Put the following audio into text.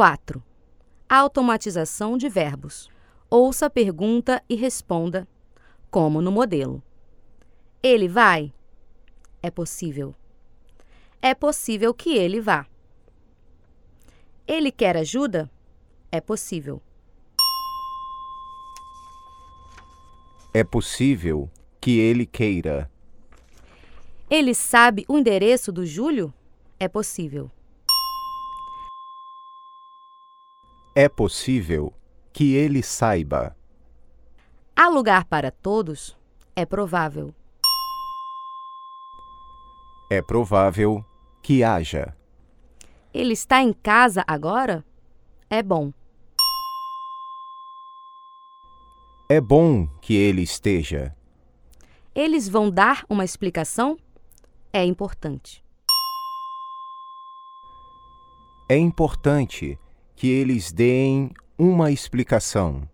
4. Automatização de verbos. Ouça a pergunta e responda, como no modelo. Ele vai? É possível. É possível que ele vá. Ele quer ajuda? É possível. É possível que ele queira. Ele sabe o endereço do Júlio? É possível. É possível que ele saiba. Há lugar para todos? É provável. É provável que haja. Ele está em casa agora? É bom. É bom que ele esteja. Eles vão dar uma explicação? É importante. É importante que eles deem uma explicação.